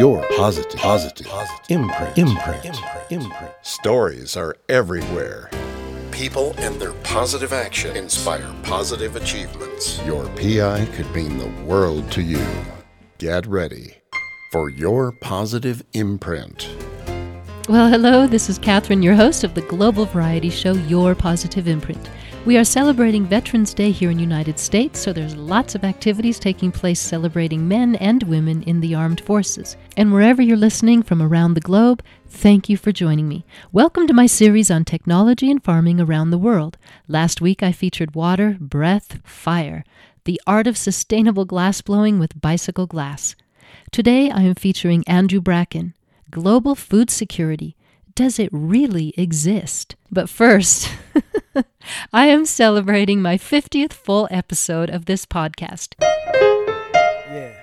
your positive, positive, positive imprint, imprint, imprint, imprint. Stories are everywhere. People and their positive action inspire positive achievements. Your PI could mean the world to you. Get ready for your positive imprint. Well, hello, this is Catherine, your host of the global variety show Your Positive Imprint. We are celebrating Veterans Day here in the United States, so there's lots of activities taking place celebrating men and women in the armed forces. And wherever you're listening from around the globe, thank you for joining me. Welcome to my series on technology and farming around the world. Last week I featured water, breath, fire, the art of sustainable glass blowing with bicycle glass. Today I am featuring Andrew Bracken, global food security. Does it really exist? But first, I am celebrating my 50th full episode of this podcast. Yeah.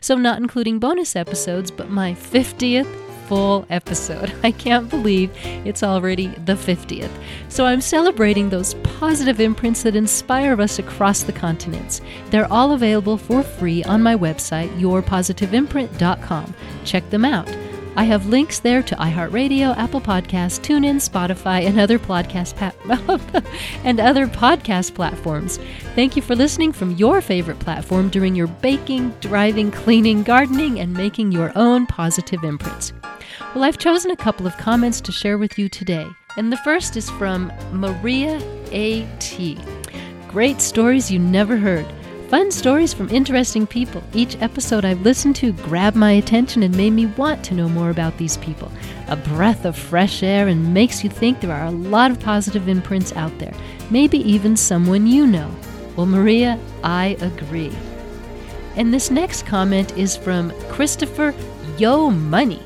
So, not including bonus episodes, but my 50th full episode. I can't believe it's already the 50th. So I'm celebrating those positive imprints that inspire us across the continents. They're all available for free on my website, yourpositiveimprint.com. Check them out. I have links there to iHeartRadio, Apple Podcasts, TuneIn, Spotify, and other podcast pa- and other podcast platforms. Thank you for listening from your favorite platform during your baking, driving, cleaning, gardening, and making your own positive imprints. Well, I've chosen a couple of comments to share with you today. And the first is from Maria A.T. Great stories you never heard. Fun stories from interesting people. Each episode I've listened to grabbed my attention and made me want to know more about these people. A breath of fresh air and makes you think there are a lot of positive imprints out there. Maybe even someone you know. Well, Maria, I agree. And this next comment is from Christopher Yo Money.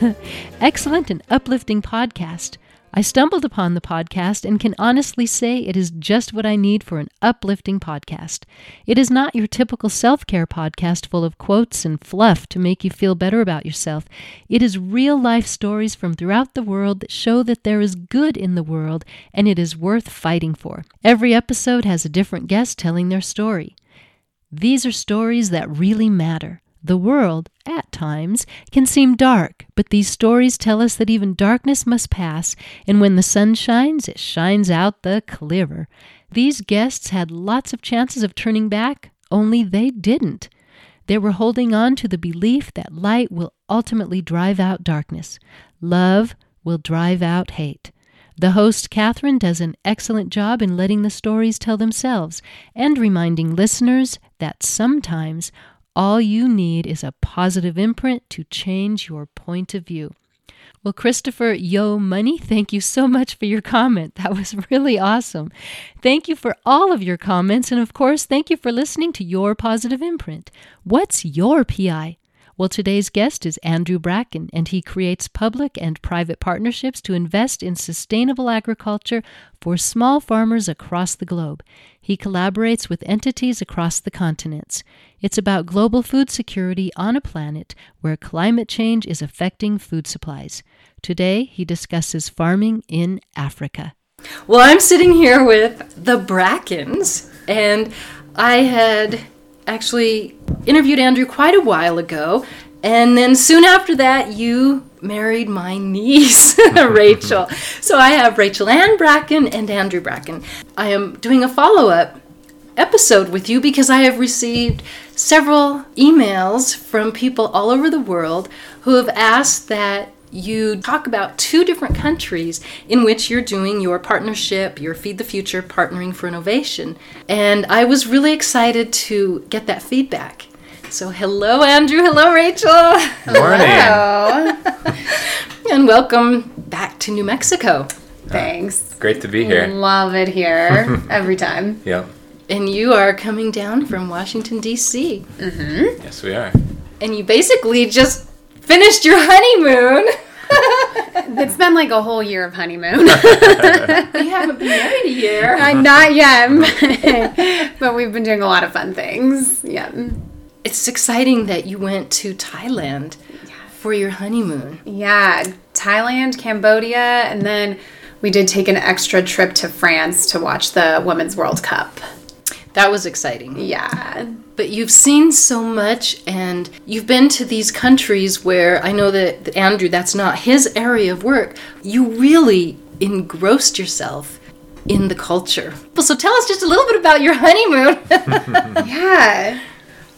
Excellent and uplifting podcast. I stumbled upon the podcast and can honestly say it is just what I need for an uplifting podcast. It is not your typical self care podcast full of quotes and fluff to make you feel better about yourself. It is real life stories from throughout the world that show that there is good in the world and it is worth fighting for. Every episode has a different guest telling their story. These are stories that really matter. The world, at times, can seem dark, but these stories tell us that even darkness must pass, and when the sun shines, it shines out the clearer. These guests had lots of chances of turning back, only they didn't. They were holding on to the belief that light will ultimately drive out darkness. Love will drive out hate. The host, Catherine, does an excellent job in letting the stories tell themselves and reminding listeners that sometimes all you need is a positive imprint to change your point of view. Well, Christopher Yo Money, thank you so much for your comment. That was really awesome. Thank you for all of your comments. And of course, thank you for listening to Your Positive Imprint. What's your PI? Well, today's guest is Andrew Bracken, and he creates public and private partnerships to invest in sustainable agriculture for small farmers across the globe. He collaborates with entities across the continents. It's about global food security on a planet where climate change is affecting food supplies. Today, he discusses farming in Africa. Well, I'm sitting here with the Brackens, and I had actually interviewed Andrew quite a while ago. And then soon after that, you married my niece, Rachel. so I have Rachel Ann Bracken and Andrew Bracken. I am doing a follow up episode with you because I have received several emails from people all over the world who have asked that you talk about two different countries in which you're doing your partnership, your Feed the Future Partnering for Innovation. And I was really excited to get that feedback. So, hello, Andrew. Hello, Rachel. Morning. Hello. and welcome back to New Mexico. Thanks. Uh, great to be here. Love it here every time. Yep. And you are coming down from Washington, D.C. Mm-hmm. Yes, we are. And you basically just finished your honeymoon. it's been like a whole year of honeymoon. we haven't been married a year. Uh, not yet, but we've been doing a lot of fun things. Yeah. It's exciting that you went to Thailand for your honeymoon. Yeah, Thailand, Cambodia, and then we did take an extra trip to France to watch the Women's World Cup. That was exciting. Yeah. But you've seen so much and you've been to these countries where I know that, that Andrew, that's not his area of work. You really engrossed yourself in the culture. Well, so tell us just a little bit about your honeymoon. Yeah.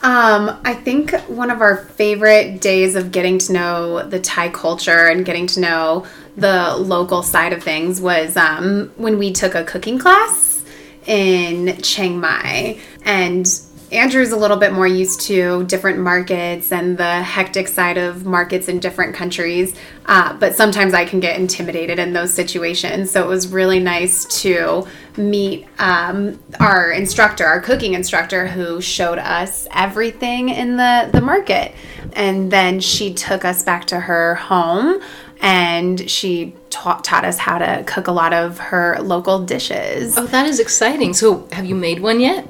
Um, I think one of our favorite days of getting to know the Thai culture and getting to know the local side of things was um, when we took a cooking class in Chiang Mai. And Andrew's a little bit more used to different markets and the hectic side of markets in different countries. Uh, but sometimes I can get intimidated in those situations. So it was really nice to meet um, our instructor, our cooking instructor, who showed us everything in the, the market. And then she took us back to her home and she taught, taught us how to cook a lot of her local dishes. oh, that is exciting. So have you made one yet?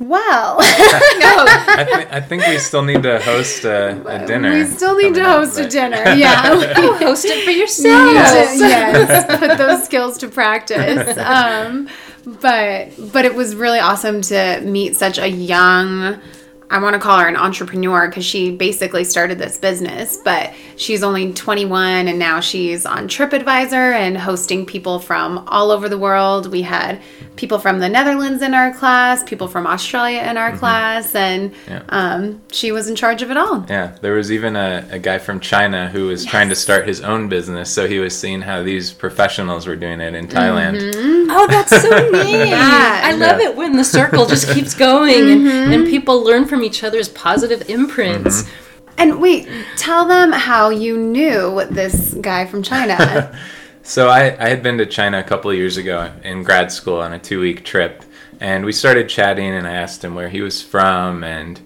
Well, I, th- I think we still need to host a, a dinner. we still need to coming up, host a dinner. Yeah. Host it for yourself. yes. yes, put those skills to practice. Um, but but it was really awesome to meet such a young. I want to call her an entrepreneur because she basically started this business, but she's only 21 and now she's on TripAdvisor and hosting people from all over the world. We had people from the Netherlands in our class, people from Australia in our mm-hmm. class, and Yeah. um, she was in charge of it all. Yeah, there was even a, a guy from China who was trying to start his own business, so he was seeing how these professionals were doing it in mm-hmm. Thailand. Oh, that's so neat. I love Yeah. it when the circle just keeps going and, mm-hmm. and people learn from each other's positive imprints. And wait, tell them how you knew this guy from China. So I, I had been to China a couple of years ago in grad school on a two week trip, and we started chatting, and I asked him where he was from, and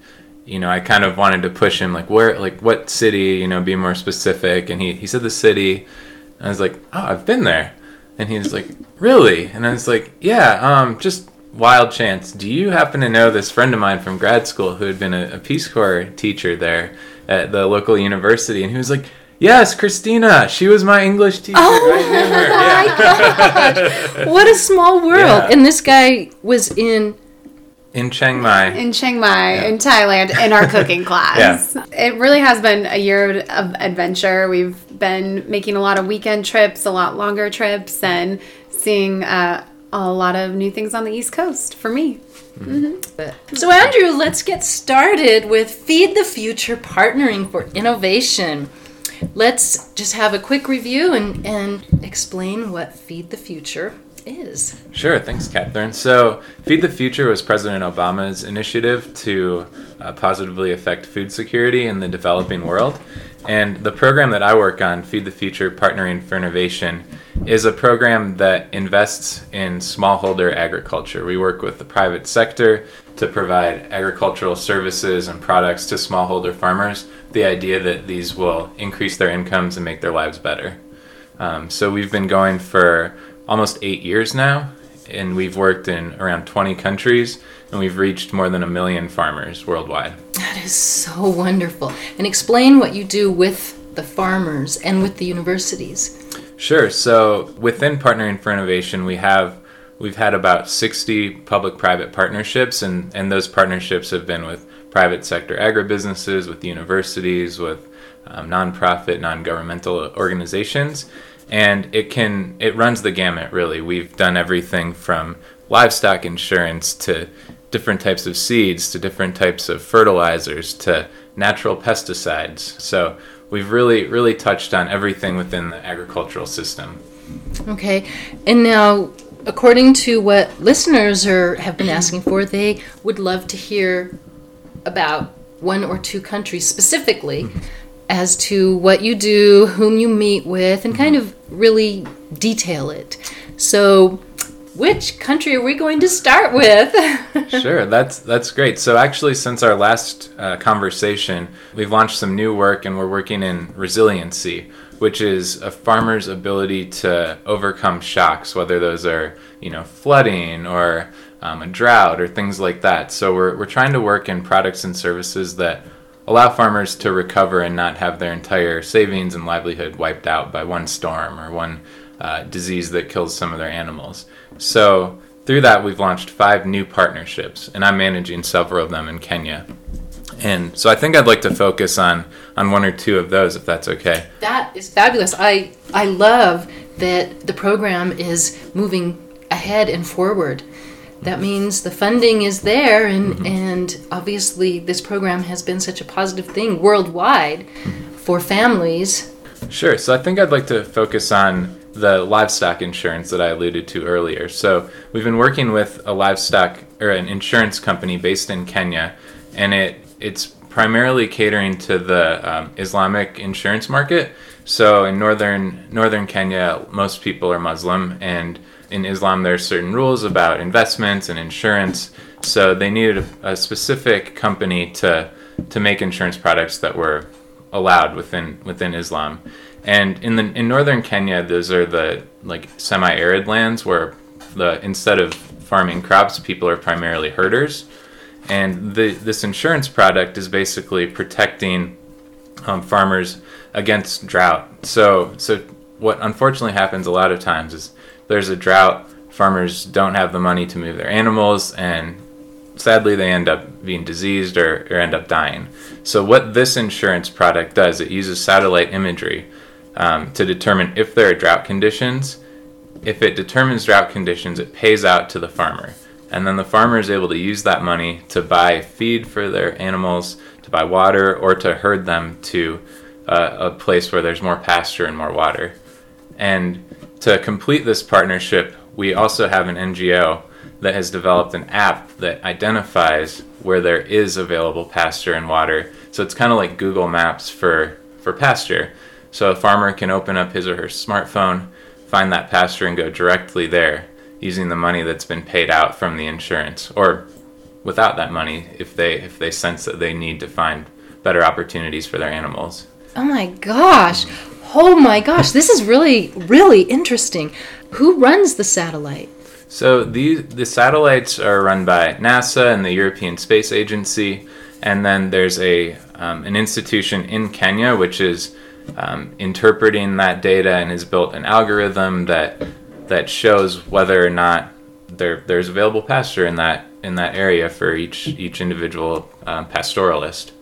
you know I kind of wanted to push him like where like what city, you know, be more specific, and he he said the city, and I was like, oh, I've been there, and he was like, really, and I was like, yeah, um, just wild chance. Do you happen to know this friend of mine from grad school who had been a, a Peace Corps teacher there at the local university, and he was like. Yes, Christina. She was my English teacher. Oh I my Yeah. God. What a small world. Yeah. And this guy was in in Chiang Mai. in Chiang Mai, in Thailand, in our cooking class. yeah. It really has been a year of adventure. We've been making a lot of weekend trips, a lot longer trips, and seeing uh, a lot of new things on the East Coast for me. So, Andrew, let's get started with Feed the Future Partnering for Innovation. Let's just have a quick review and, and explain what Feed the Future is. Sure, thanks, Catherine. So, Feed the Future was President Obama's initiative to uh, positively affect food security in the developing world. And the program that I work on, Feed the Future Partnering for Innovation, is a program that invests in smallholder agriculture. We work with the private sector to provide agricultural services and products to smallholder farmers. The idea that these will increase their incomes and make their lives better. Um, so we've been going for almost eight years now, and we've worked in around 20 countries, and we've reached more than a million farmers worldwide. That is so wonderful. And explain what you do with the farmers and with the universities. Sure. So within Partnering for Innovation, we have we've had about 60 public-private partnerships, and and those partnerships have been with private sector agribusinesses, with universities, with um, nonprofit, non-governmental organizations, and it can it runs the gamut really. We've done everything from livestock insurance to different types of seeds to different types of fertilizers to natural pesticides. So we've really really touched on everything within the agricultural system. Okay. And now, according to what listeners are have been asking for, they would love to hear about one or two countries specifically mm-hmm. as to what you do, whom you meet with, and kind mm-hmm. of really detail it. So, which country are we going to start with? sure, that's that's great. So actually, since our last uh, conversation, we've launched some new work, and we're working in resiliency, which is a farmer's ability to overcome shocks, whether those are you know flooding or um, a drought or things like that. So we're we're trying to work in products and services that allow farmers to recover and not have their entire savings and livelihood wiped out by one storm or one uh, disease that kills some of their animals. So through that, we've launched five new partnerships, and I'm managing several of them in Kenya. And so I think I'd like to focus on on one or two of those, if that's okay. That is fabulous. I I love that the program is moving ahead and forward. That means the funding is there, and mm-hmm. and obviously this program has been such a positive thing worldwide for families. Sure. So I think I'd like to focus on the livestock insurance that I alluded to earlier. So we've been working with a livestock or an insurance company based in Kenya, and it it's primarily catering to the um, Islamic insurance market. So in northern northern Kenya, most people are Muslim, and in Islam there are certain rules about investments and insurance. So they needed a, a specific company to to make insurance products that were allowed within within Islam. And in the in northern Kenya, those are the like semi-arid lands where the instead of farming crops, people are primarily herders and the, this insurance product is basically protecting um, farmers against drought. So, so what unfortunately happens a lot of times is there's a drought, farmers don't have the money to move their animals, and sadly they end up being diseased or, or end up dying. So, what this insurance product does, it uses satellite imagery um, to determine if there are drought conditions. If it determines drought conditions, it pays out to the farmer and then the farmer is able to use that money to buy feed for their animals, to buy water, or to herd them to uh, a place where there's more pasture and more water. And to complete this partnership, we also have an NGO that has developed an app that identifies where there is available pasture and water. So it's kind of like Google Maps for, for pasture. So a farmer can open up his or her smartphone, find that pasture, and go directly there using the money that's been paid out from the insurance or without that money if they if they sense that they need to find better opportunities for their animals. Oh my gosh. Oh my gosh, this is really really interesting. Who runs the satellite? So the the satellites are run by NASA and the European Space Agency, and then there's a um, an institution in Kenya which is um, interpreting that data and has built an algorithm that that shows whether or not there there's available pasture in that in that area for each each individual um, pastoralist.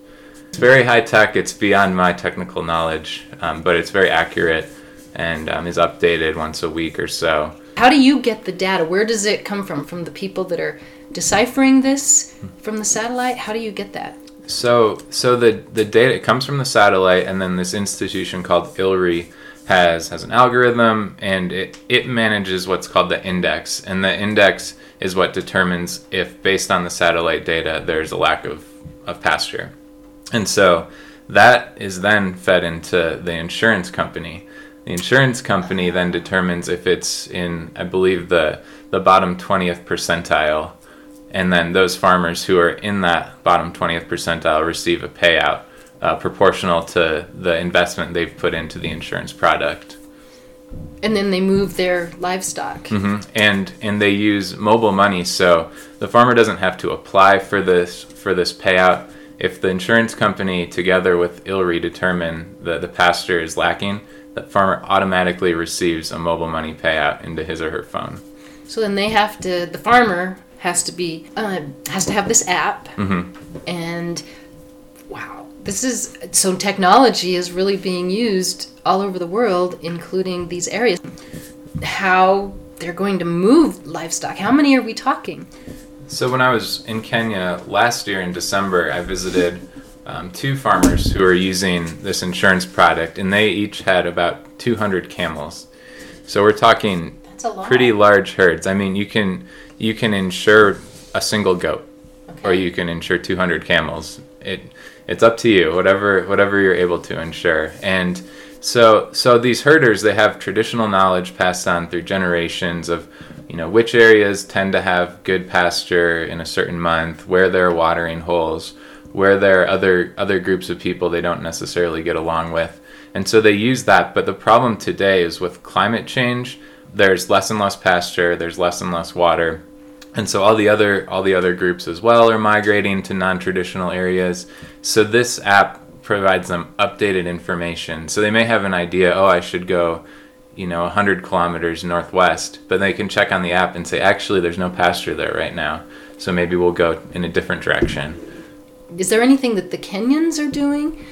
It's very high tech. It's beyond my technical knowledge, um, but it's very accurate and um, is updated once a week or so. How do you get the data? Where does it come from? From the people that are deciphering this from the satellite? How do you get that? So, so the the data comes from the satellite, and then this institution called ILRI has has an algorithm and it, it manages what's called the index. And the index is what determines if based on the satellite data there's a lack of, of pasture. And so that is then fed into the insurance company. The insurance company then determines if it's in i believe the the bottom 20th percentile and then those farmers who are in that bottom 20th percentile receive a payout uh, proportional to the investment they've put into the insurance product. And then they move their livestock. Mm-hmm. And and they use mobile money, so the farmer doesn't have to apply for this for this payout. If the insurance company, together with ILRI, determine that the pasture is lacking, the farmer automatically receives a mobile money payout into his or her phone. So then they have to. The farmer has to be uh, has to have this app, mm-hmm. and wow, this is so technology is really being used all over the world, including these areas. How they're going to move livestock? How many are we talking? So when I was in Kenya last year in December, I visited um, two farmers who are using this insurance product, and they each had about 200 camels. So we're talking pretty large herds. I mean, you can you can insure a single goat, okay. or you can insure 200 camels. It it's up to you whatever whatever you're able to insure. and so so these herders they have traditional knowledge passed on through generations of you know which areas tend to have good pasture in a certain month where there are watering holes where there are other other groups of people they don't necessarily get along with and so they use that but the problem today is with climate change there's less and less pasture there's less and less water and so all the other all the other groups as well are migrating to non-traditional areas. So this app provides them updated information. So they may have an idea oh i should go you know 100 kilometers northwest but they can check on the app and say actually there's no pasture there right now. So maybe we'll go in a different direction. Is there anything that the Kenyans are doing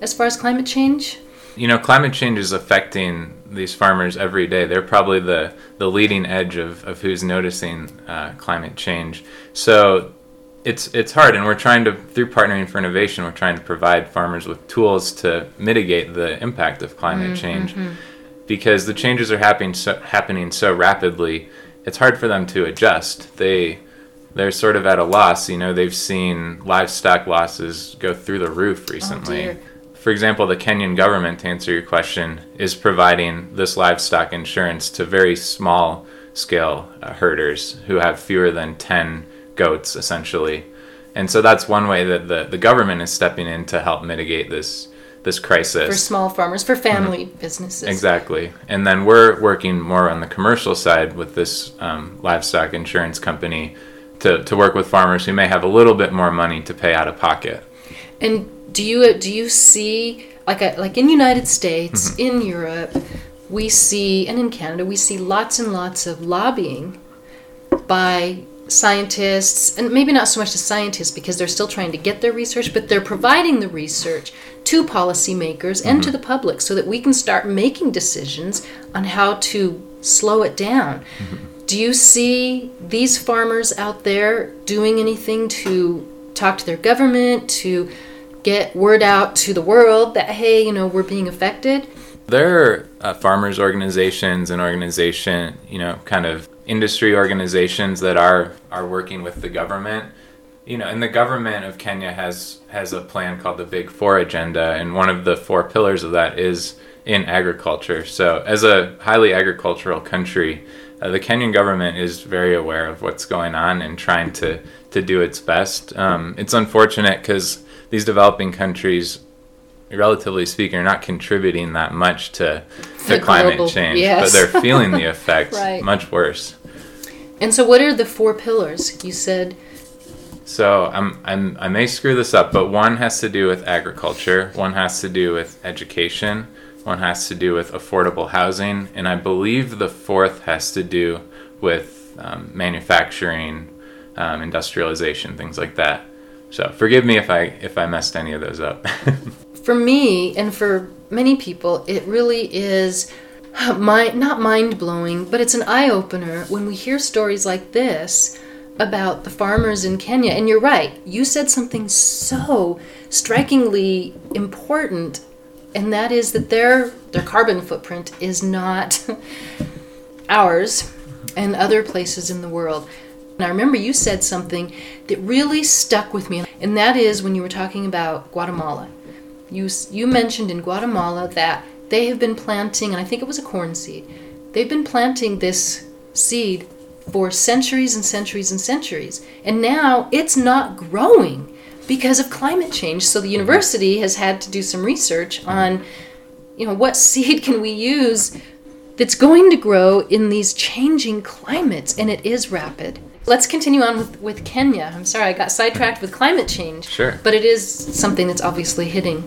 as far as climate change? You know climate change is affecting these farmers every day. They're probably the, the leading edge of, of who's noticing uh, climate change. So it's it's hard and we're trying to through partnering for innovation we're trying to provide farmers with tools to mitigate the impact of climate change. Because the changes are happening so, happening so rapidly it's hard for them to adjust. They they're sort of at a loss. You know they've seen livestock losses go through the roof recently. dear. For example the kenyan government to answer your question is providing this livestock insurance to very small scale uh, herders who have fewer than 10 goats essentially and so that's one way that the, the government is stepping in to help mitigate this this crisis For small farmers, for family businesses. Exactly. And then we're working more on the commercial side with this um, livestock insurance company to, to work with farmers who may have a little bit more money to pay out of pocket. And do you do you see like a, like in United States, Mm-hmm. in Europe, we see and in Canada we see lots and lots of lobbying by scientists and maybe not so much the scientists because they're still trying to get their research but they're providing the research to policymakers and to the public so that we can start making decisions on how to slow it down. Do you see these farmers out there doing anything to talk to their government to get word out to the world that hey you know we're being affected There are uh, farmers organizations and organization, you know, kind of industry organizations that are are working with the government. You know, and the government of Kenya has has a plan called the Big Four Agenda, and one of the four pillars of that is in agriculture. So, as a highly agricultural country, uh, the Kenyan government is very aware of what's going on and trying to to do its best. Um, it's unfortunate because these developing countries relatively speaking, are not contributing that much to, to The climate global- change, yes. but they're feeling the effects Right. much worse. and so what are the four pillars you said So I'm, I'm, I may screw this up, but one has to do with agriculture, one has to do with education, one has to do with affordable housing, and I believe the fourth has to do with um, manufacturing, um, industrialization, things like that. So forgive me if I if I messed any of those up. for me and for many people it really is my not mind blowing but it's an eye opener when we hear stories like this about the farmers in Kenya and you're right you said something so strikingly important and that is that their their carbon footprint is not ours and other places in the world. And I remember you said something that really stuck with me, and that is when you were talking about Guatemala. You you mentioned in Guatemala that they have been planting, and I think it was a corn seed. They've been planting this seed for centuries and centuries and centuries, and now it's not growing because of climate change. So the mm-hmm. university has had to do some research mm-hmm. on, you know, what seed can we use that's going to grow in these changing climates, and it is rapid. Let's continue on with, with Kenya. I'm sorry, I got sidetracked with climate change. Sure. But it is something that's obviously hitting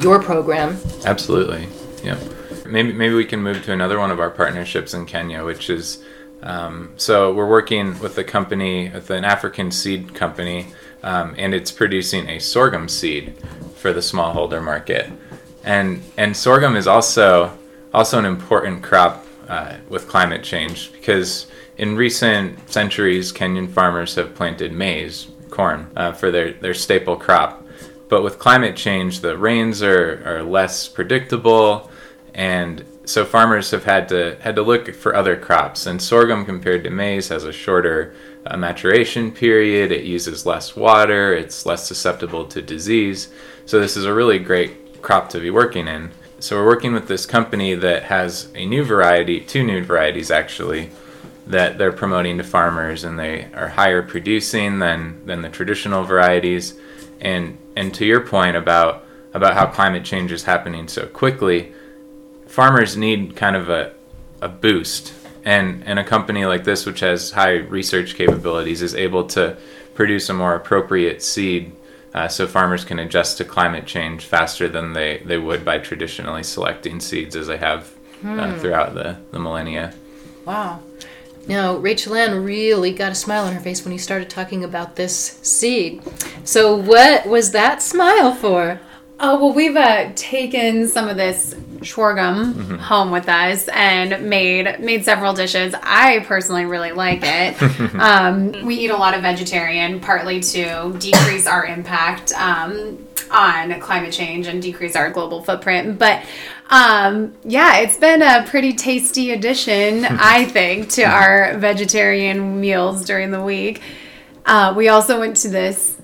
your program. Absolutely. Yeah. Maybe maybe we can move to another one of our partnerships in Kenya, which is um, so we're working with a company, with an African seed company, um, and it's producing a sorghum seed for the smallholder market, and and sorghum is also also an important crop uh, with climate change because in recent centuries, Kenyan farmers have planted maize, corn, uh, for their, their staple crop. But with climate change, the rains are, are less predictable, and so farmers have had to had to look for other crops. And sorghum, compared to maize, has a shorter uh, maturation period. It uses less water. It's less susceptible to disease. So this is a really great crop to be working in. So we're working with this company that has a new variety, two new varieties actually, that they're promoting to farmers, and they are higher producing than than the traditional varieties. And and to your point about about how climate change is happening so quickly, farmers need kind of a a boost. And and a company like this, which has high research capabilities, is able to produce a more appropriate seed uh, so farmers can adjust to climate change faster than they, they would by traditionally selecting seeds as they have uh, throughout the, the millennia. Wow. Now, Rachel Ann really got a smile on her face when you started talking about this seed. So, what was that smile for? Oh well, we've uh, taken some of this sorghum home with us and made made several dishes. I personally really like it. um, we eat a lot of vegetarian, partly to decrease our impact um, on climate change and decrease our global footprint. But um, yeah, it's been a pretty tasty addition, I think, to our vegetarian meals during the week. Uh, we also went to this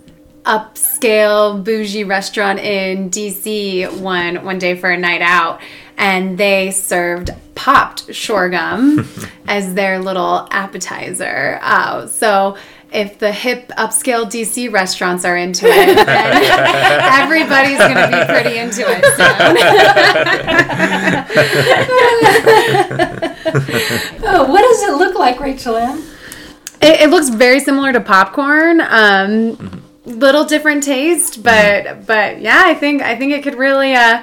upscale bougie restaurant in DC one one day for a night out and they served popped sorghum as their little appetizer. Uh, so if the hip upscale DC restaurants are into it, then everybody's going to be pretty into it soon. Oh, what does it look like, Rachel Ann? It, it looks very similar to popcorn. Um, Little different taste, mm-hmm. but but yeah, I think I think it could really uh,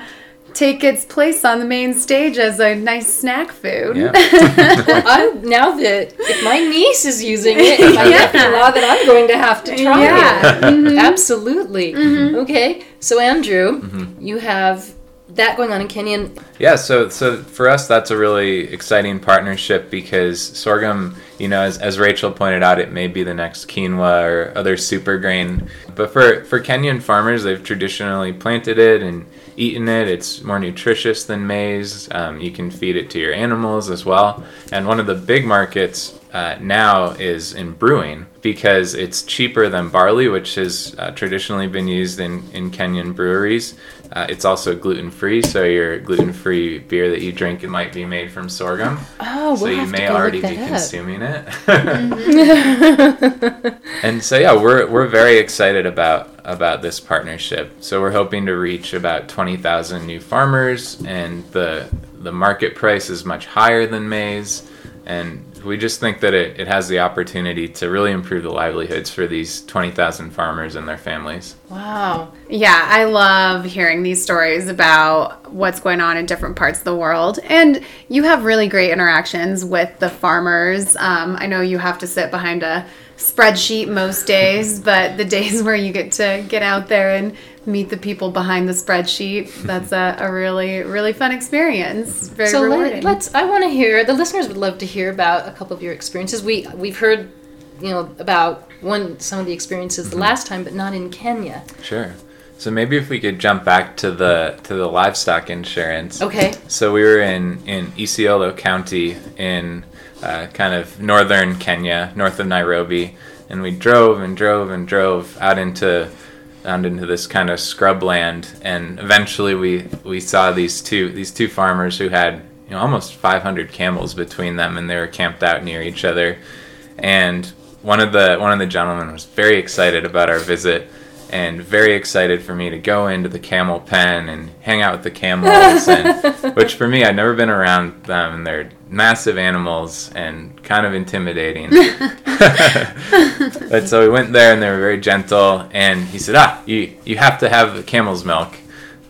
take its place on the main stage as a nice snack food. Yeah. I'm, now that if my niece is using it, it might Yeah. be a law that I'm going to have to try Yeah. it. Mm-hmm. Absolutely. Mm-hmm. Okay, so Andrew, you have that going on in Kenya. Yeah, so so for us that's a really exciting partnership because sorghum, you know, as, as Rachel pointed out, it may be the next quinoa or other super grain. But for for Kenyan farmers, they've traditionally planted it and eaten it. It's more nutritious than maize. Um, you can feed it to your animals as well. And one of the big markets uh, now is in brewing because it's cheaper than barley, which has uh, traditionally been used in, in Kenyan breweries. Uh, it's also gluten free, so your gluten free beer that you drink it might be made from sorghum. Oh, so we'll you have to may go already be up. consuming it. and so yeah, we're we're very excited about about this partnership. So we're hoping to reach about twenty thousand new farmers, and the the market price is much higher than maize, and we just think that it, it has the opportunity to really improve the livelihoods for these twenty thousand farmers and their families. Wow. Yeah, I love hearing these stories about what's going on in different parts of the world. And you have really great interactions with the farmers. Um, I know you have to sit behind a spreadsheet most days, but the days where you get to get out there and meet the people behind the spreadsheet, that's a, a really, really fun experience. Very so rewarding. let, us I want to hear. The listeners would love to hear about a couple of your experiences. We we've heard, you know, about one some of the experiences the mm-hmm. last time, but not in Kenya. Sure. So maybe if we could jump back to the to the livestock insurance. Okay. So we were in in Isiolo County in uh, kind of northern Kenya, north of Nairobi, and we drove and drove and drove out into out into this kind of scrubland, and eventually we we saw these two these two farmers who had you know almost 500 camels between them, and they were camped out near each other, and one of the one of the gentlemen was very excited about our visit and very excited for me to go into the camel pen and hang out with the camels and which for me I'd never been around them and they're massive animals and kind of intimidating. but so we went there and they were very gentle and he said, "Ah, you you have to have the camel's milk."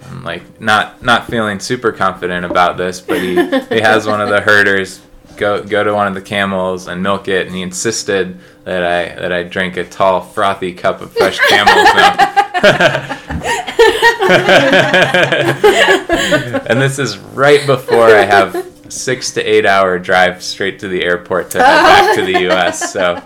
I'm like not not feeling super confident about this, but he he has one of the herders go go to one of the camels and milk it, and he insisted that I that I drink a tall frothy cup of fresh camel's milk. and this is right before I have six to eight hour drive straight to the airport to head back to the U.S. So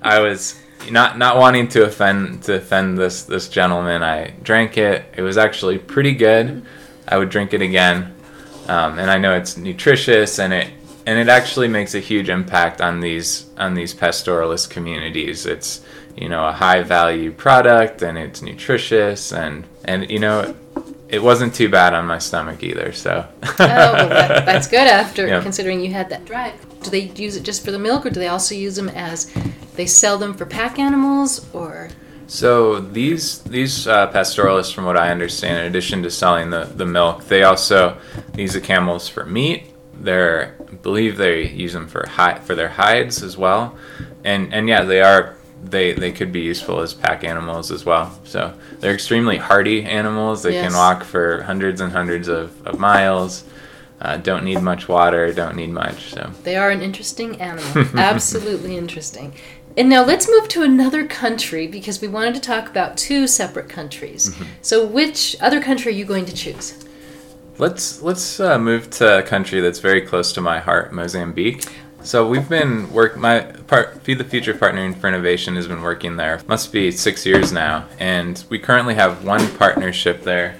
I was not not wanting to offend to offend this this gentleman. I drank it. It was actually pretty good. I would drink it again, um, and I know it's nutritious and it and it actually makes a huge impact on these on these pastoralist communities. It's you know a high value product and it's nutritious and and you know it wasn't too bad on my stomach either. So Oh, well, that, that's good after Yeah. considering you had that drive. Do they use it just for the milk, or do they also use them as they sell them for pack animals, or So these these uh, pastoralists, from what I understand, in addition to selling the, the milk, they also use the camels for meat. They're I believe they use them for hi- for their hides as well, and and yeah, they are they they could be useful as pack animals as well. So they're extremely hardy animals. They Yes. can walk for hundreds and hundreds of, of miles. uh, don't need much water, don't need much. So They are an interesting animal. Absolutely interesting. And now let's move to another country because we wanted to talk about two separate countries. Mm-hmm. So, which other country are you going to choose? Let's let's uh, move to a country that's very close to my heart, Mozambique. So we've been work my part Feed the Future Partnering for Innovation has been working there must be six years now, and we currently have one partnership there.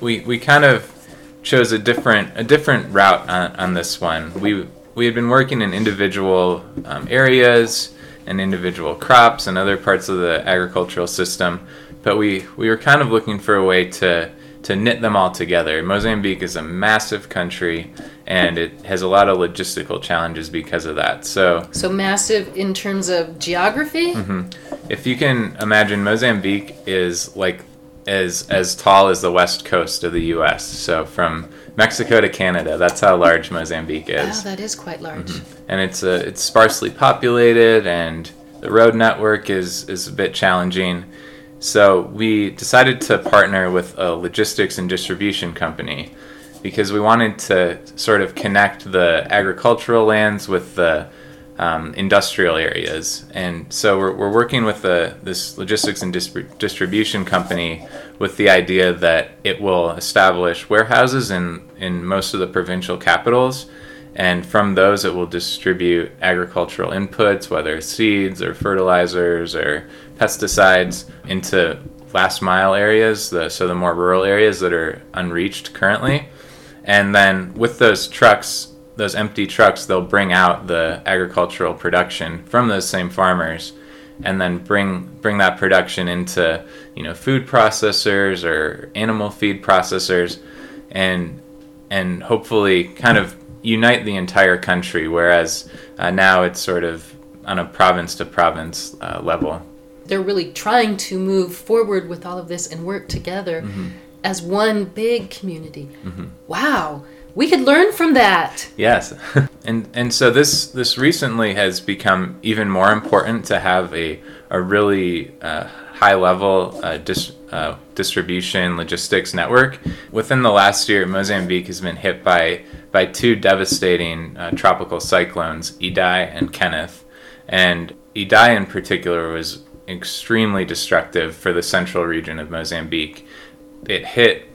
We we kind of chose a different a different route on, on this one. We we had been working in individual um, areas and individual crops and other parts of the agricultural system, but we we were kind of looking for a way to to knit them all together. Mozambique is a massive country and it has a lot of logistical challenges because of that. So, So, massive in terms of geography? Mm-hmm. if you can imagine, Mozambique is like as as tall as the west coast of the U.S. So from Mexico to Canada, that's how large Mozambique Wow, is, that is quite large. and it's a it's sparsely populated, and the road network is is a bit challenging. So we decided to partner with a logistics and distribution company because we wanted to sort of connect the agricultural lands with the um, industrial areas. And so we're, we're working with the, this logistics and distrib- distribution company with the idea that it will establish warehouses in, in most of the provincial capitals. And from those, it will distribute agricultural inputs, whether seeds or fertilizers or pesticides, into last mile areas, the, so the more rural areas that are unreached currently. And then with those trucks, those empty trucks, they'll bring out the agricultural production from those same farmers, and then bring bring that production into you know food processors or animal feed processors, and and hopefully kind of unite the entire country. Whereas uh, now it's sort of on a province to province uh, level. They're really trying to move forward with all of this and work together Mm-hmm. as one big community. Wow. We could learn from that. Yes, and and so this this recently has become even more important to have a a really uh, high level uh, dis, uh, distribution logistics network. Within the last year, Mozambique has been hit by by two devastating uh, tropical cyclones, Idai and Kenneth, and Idai in particular was extremely destructive for the central region of Mozambique. It hit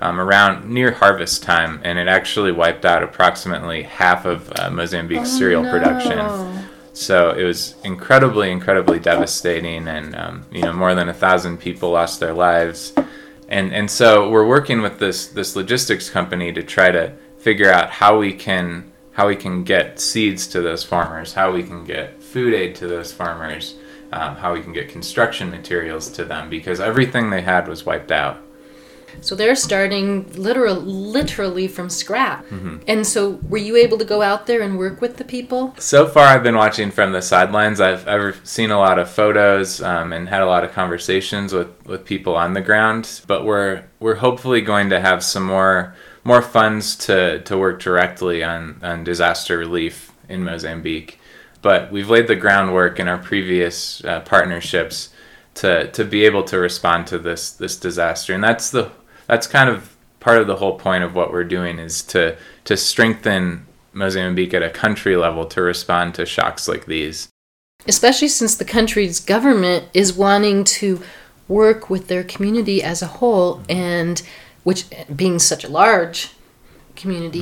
um, around near harvest time, and it actually wiped out approximately half of uh, Mozambique's cereal production. So it was incredibly, incredibly devastating, and um, you know more than a thousand people lost their lives. And and so we're working with this this logistics company to try to figure out how we can how we can get seeds to those farmers, how we can get food aid to those farmers, um, how we can get construction materials to them, because everything they had was wiped out. So they're starting literal, literally from scratch. Mm-hmm. And so, were you able to go out there and work with the people? So far, I've been watching from the sidelines. I've ever seen a lot of photos um, and had a lot of conversations with, with people on the ground. But we're we're hopefully going to have some more more funds to, to work directly on, on disaster relief in Mozambique. But we've laid the groundwork in our previous uh, partnerships to, to be able to respond to this this disaster, and that's the that's kind of part of the whole point of what we're doing is to to strengthen Mozambique at a country level to respond to shocks like these. Especially since the country's government is wanting to work with their community as a whole, and which being such a large community,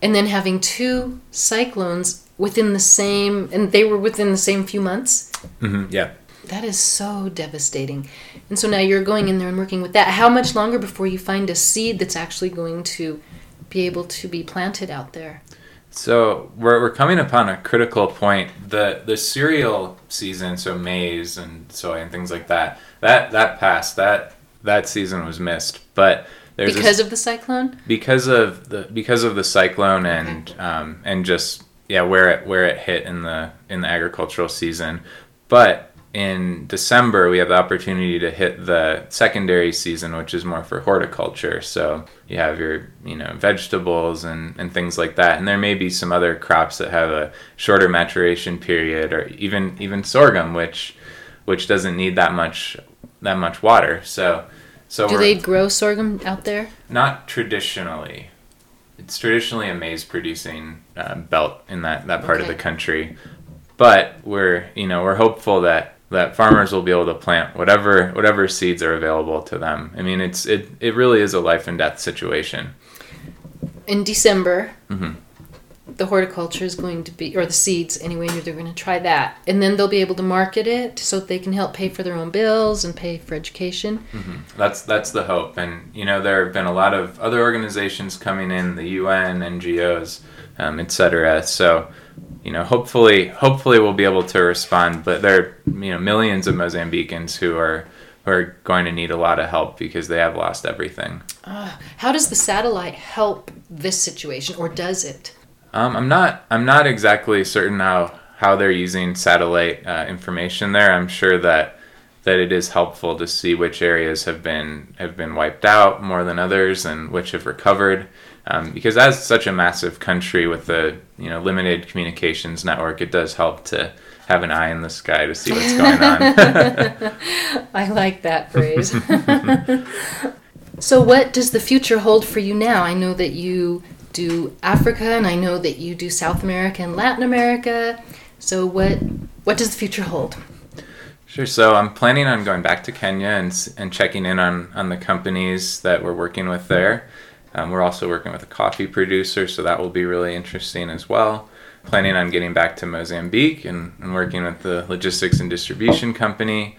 and then having two cyclones within the same, and they were within the same few months. hmm Yeah. That is so devastating. And so now you're going in there and working with that. How much longer before you find a seed that's actually going to be able to be planted out there? So we're, we're coming upon a critical point. The the cereal season, so maize and soy and things like that, that that passed. That that season was missed. But there's because this, of the cyclone? because of the because of the cyclone and um, and just yeah where it where it hit in the in the agricultural season. But in December we have the opportunity to hit the secondary season, which is more for horticulture. So you have your you know vegetables and and things like that, and there may be some other crops that have a shorter maturation period, or even even sorghum, which which doesn't need that much that much water. So so Do they grow sorghum out there? not traditionally. It's traditionally a maize producing uh, belt in that, that part of the country. But we're you know we're hopeful that that farmers will be able to plant whatever whatever seeds are available to them. I mean it's it, it really is a life and death situation. In December, Mhm. The horticulture is going to be, or the seeds anyway, they're going to try that. And then they'll be able to market it so that they can help pay for their own bills and pay for education. That's that's the hope, and you know there have been a lot of other organizations coming in, the UN, NGOs, um, etc. So, you know, hopefully, hopefully we'll be able to respond. But there are you know millions of Mozambicans who are who are going to need a lot of help because they have lost everything. How does the satellite help this situation, or does it? Um, I'm not I'm not exactly certain how how they're using satellite uh, information there. I'm sure that that it is helpful to see which areas have been have been wiped out more than others and which have recovered. Um, because as such a massive country with a you know limited communications network, it does help to have an eye in the sky to see what's going on. I like that phrase. so, what does the future hold for you now? I know that you do Africa, and I know that you do South America and Latin America. So, what what does the future hold? Sure. So I'm planning on going back to Kenya and, and checking in on, on the companies that we're working with there. Um, we're also working with a coffee producer, so that will be really interesting as well. Planning on getting back to Mozambique and, and working with the logistics and distribution company.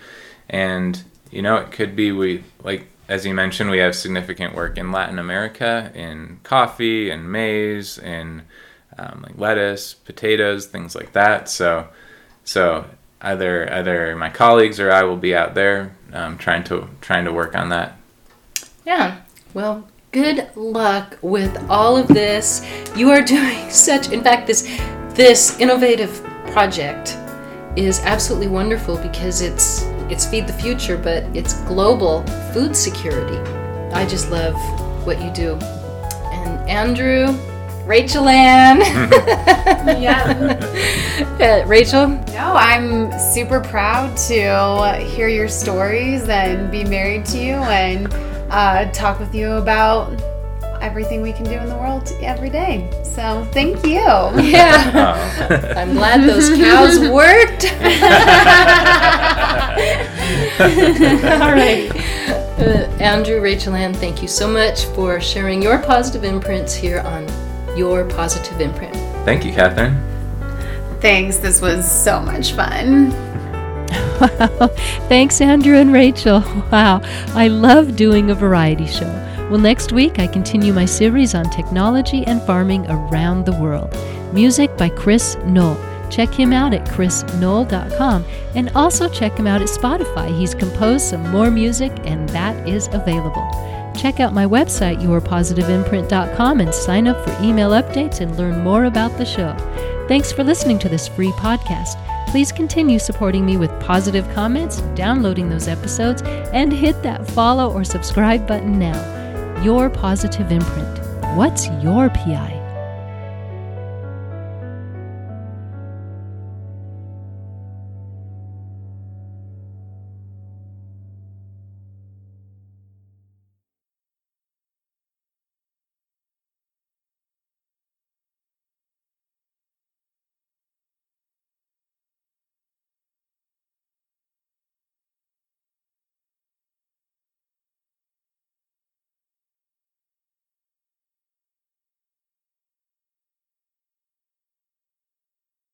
And, you know, it could be we, like, as you mentioned, we have significant work in Latin America, in coffee and maize, in um, like lettuce, potatoes, things like that. So, so either either my colleagues or I will be out there um, trying to trying to work on that. Yeah. Well, good luck with all of this. You are doing such in fact this this innovative project is absolutely wonderful because it's it's feed the future but it's global food security. I just love what you do. And Andrew, Rachel Ann, Yeah. uh, Rachel, No, I'm super proud to hear your stories and be married to you and uh, talk with you about everything we can do in the world every day. So thank you. yeah, Oh. I'm glad those cows worked. All right. Uh, Andrew, Rachel Ann, thank you so much for sharing your positive imprints here on Your Positive Imprint. Thank you, Catherine. Thanks. This was so much fun. Wow. Thanks, Andrew and Rachel. Wow. I love doing a variety show. Well, next week I continue my series on technology and farming around the world. Music by Chris Knoll. Check him out at chrisknoll.com and also check him out at Spotify. He's composed some more music and that is available. Check out my website, yourpositiveimprint.com, and sign up for email updates and learn more about the show. Thanks for listening to this free podcast. Please continue supporting me with positive comments, downloading those episodes, and hit that follow or subscribe button now. Your positive imprint. What's your PI?